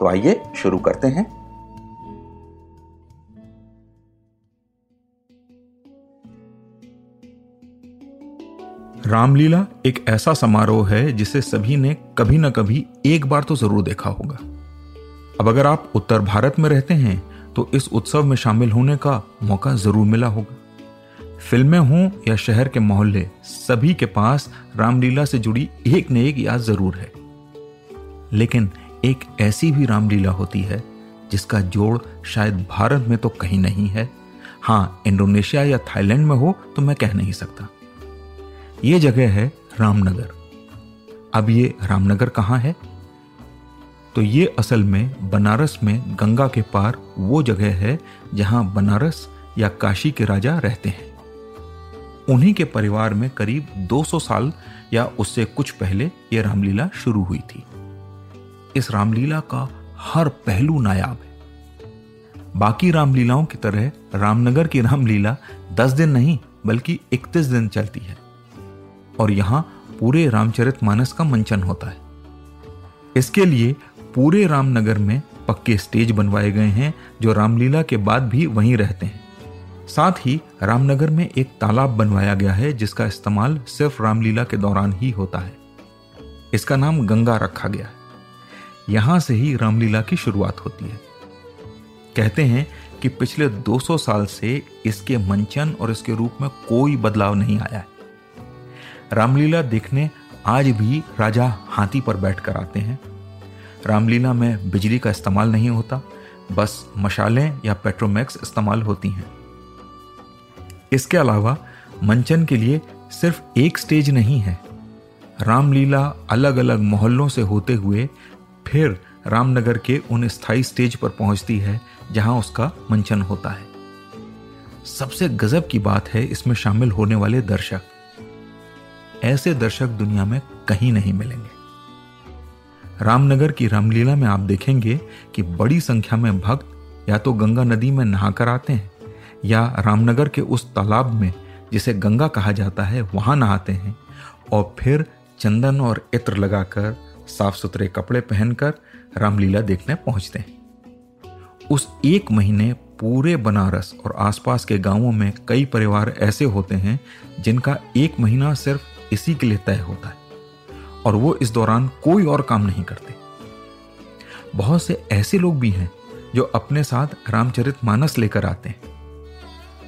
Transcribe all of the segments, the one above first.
तो आइए शुरू करते हैं। रामलीला एक ऐसा समारोह है जिसे सभी ने कभी ना कभी एक बार तो ज़रूर देखा होगा। अब अगर आप उत्तर भारत में रहते हैं तो इस उत्सव में शामिल होने का मौका ज़रूर मिला होगा। फ़िल्में हों या शहर के मोहल्ले, सभी के पास रामलीला से जुड़ी एक न एक याद ज़रूर है। लेकिन एक ऐसी भी रामलीला होती है, जिसका जोड़ शायद भारत में तो कहीं नहीं है। हाँ इंडोनेशिया या थाईलैंड में हो तो मैं कह नहीं सकता। ये जगह है रामनगर। अब ये रामनगर कहाँ है? तो ये असल में बनारस में गंगा के पार वो जगह है, जहाँ बनारस या काशी के राजा रहते हैं। उन्हीं के परिवार में करीब 200 साल या उससे कुछ पहले ये रामलीला शुरू हुई थी। इस रामलीला का हर पहलू नायाब है। बाकी रामलीलाओं की तरह रामनगर की रामलीला दस दिन नहीं, बल्कि इकतीस दिन चलती है। और यहाँ पूरे रामचरित मानस का मंचन होता है। इसके लिए पूरे रामनगर में पक्के स्टेज बनवाए गए हैं, जो रामलीला के बाद भी वहीं रहते हैं। साथ ही रामनगर में एक तालाब बनवाया गया है, जिसका इस्तेमाल सिर्फ़ रामलीला के दौरान ही होता है। इसका नाम गंगा रखा गया है। यहाँ से ही रामलीला की शुरुआत होती है। कहते हैं कि पिछले 200 साल से इसके मंचन और इसके रूप में कोई बदलाव नहीं आया है। रामलीला देखने आज भी राजा हाथी पर बैठकर आते हैं। रामलीला में बिजली का इस्तेमाल नहीं होता, बस मशालें या पेट्रोमैक्स इस्तेमाल होती हैं। इसके अलावा मंचन के लिए सिर्फ़ एक स्टेज नहीं है। रामलीला अलग अलग मोहल्लों से होते हुए फिर रामनगर के उन स्थायी स्टेज पर पहुँचती है, जहाँ उसका मंचन होता है। सबसे गजब की बात है, इसमें शामिल होने वाले दर्शक। ऐसे दर्शक दुनिया में कहीं नहीं मिलेंगे। रामनगर की रामलीला में आप देखेंगे कि बड़ी संख्या में भक्त या तो गंगा नदी में नहाकर आते हैं, या रामनगर के उस तालाब में, जिसे गंगा कहा जाता है, वहाँ नहाते हैं, और फिर चंदन और इत्र लगाकर साफ़ सुथरे कपड़े पहनकर रामलीला देखने पहुँचते हैं। उस एक महीने पूरे बनारस और आसपास के गाँवों में कई परिवार ऐसे होते हैं जिनका एक महीना सिर्फ़ इसी के लिए तय होता है और वो इस दौरान कोई और काम नहीं करते। बहुत से ऐसे लोग भी हैं जो अपने साथ रामचरित मानस लेकर आते हैं।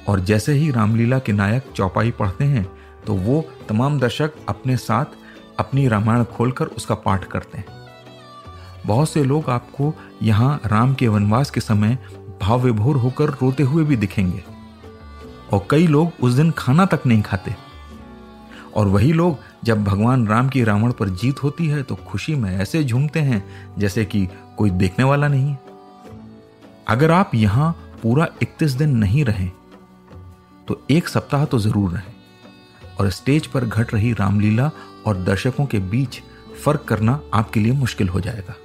और जैसे ही रामलीला के नायक चौपाई पढ़ते हैं तो वो तमाम दर्शक अपने साथ अपनी रामायण खोलकर उसका पाठ करते हैं। बहुत से लोग आपको यहाँ राम के वनवास के समय भाव विभोर होकर रोते हुए भी दिखेंगे। और कई लोग उस दिन खाना तक नहीं खाते। और वही लोग जब भगवान राम की रावण पर जीत होती है तो खुशी में ऐसे झूमते हैं जैसे कि कोई देखने वाला नहीं है। अगर आप यहाँ पूरा इकतीस दिन नहीं रहे तो एक सप्ताह तो ज़रूर रहें। और स्टेज पर घट रही रामलीला और दर्शकों के बीच फ़र्क करना आपके लिए मुश्किल हो जाएगा।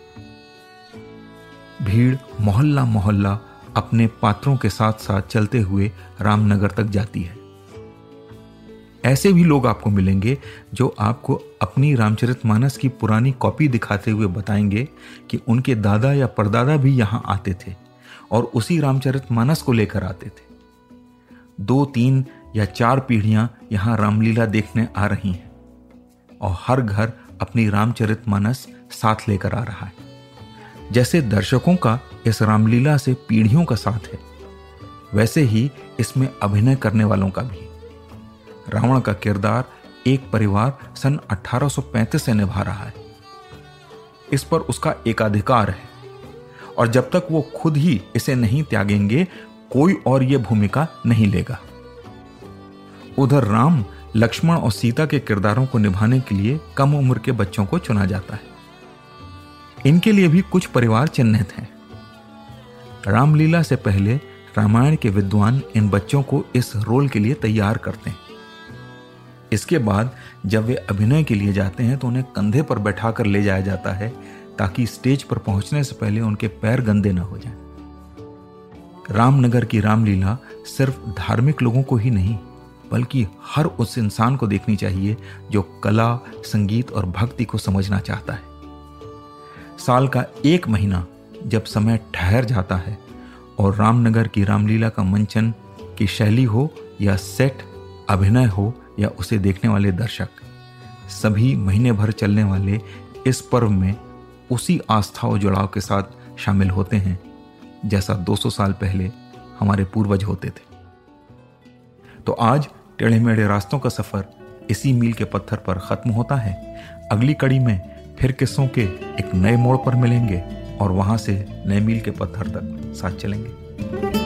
भीड़ मोहल्ला मोहल्ला अपने पात्रों के साथ साथ चलते हुए रामनगर तक जाती है। ऐसे भी लोग आपको मिलेंगे जो आपको अपनी रामचरितमानस की पुरानी कॉपी दिखाते हुए बताएँगे कि उनके दादा या परदादा भी यहाँ आते थे और उसी रामचरितमानस को लेकर आते थे। दो तीन या चार पीढ़ियाँ यहाँ रामलीला देखने आ रही हैं और हर घर अपनी रामचरित मानस साथ लेकर आ रहा है। जैसे दर्शकों का इस रामलीला से पीढ़ियों का साथ है, वैसे ही इसमें अभिनय करने वालों का भी। रावण का किरदार एक परिवार सन 1835 से निभा रहा है। इस पर उसका एकाधिकार है और जब तक वो खुद ही इसे नहीं त्यागेंगे, कोई और ये भूमिका नहीं लेगा। उधर राम, लक्ष्मण और सीता के किरदारों को निभाने के लिए कम उम्र के बच्चों को चुना जाता है। इनके लिए भी कुछ परिवार चिन्हित हैं। रामलीला से पहले रामायण के विद्वान इन बच्चों को इस रोल के लिए तैयार करते हैं। इसके बाद जब वे अभिनय के लिए जाते हैं तो उन्हें कंधे पर बैठाकर ले जाया जाता है ताकि स्टेज पर पहुँचने से पहले उनके पैर गंदे न हो जाएँ। रामनगर की रामलीला सिर्फ़ धार्मिक लोगों को ही नहीं बल्कि हर उस इंसान को देखनी चाहिए जो कला, संगीत और भक्ति को समझना चाहता है। साल का एक महीना जब समय ठहर जाता है और रामनगर की रामलीला का मंचन की शैली हो या सेट, अभिनय हो या उसे देखने वाले दर्शक, सभी महीने भर चलने वाले इस पर्व में उसी आस्था और जुड़ाव के साथ शामिल होते हैं, जैसा 200 साल पहले हमारे पूर्वज होते थे। तो आज टेढ़े मेढ़े रास्तों का सफ़र इसी मील के पत्थर पर खत्म होता है। अगली कड़ी में फिर किस्सों के एक नए मोड़ पर मिलेंगे और वहाँ से नए मील के पत्थर तक साथ चलेंगे।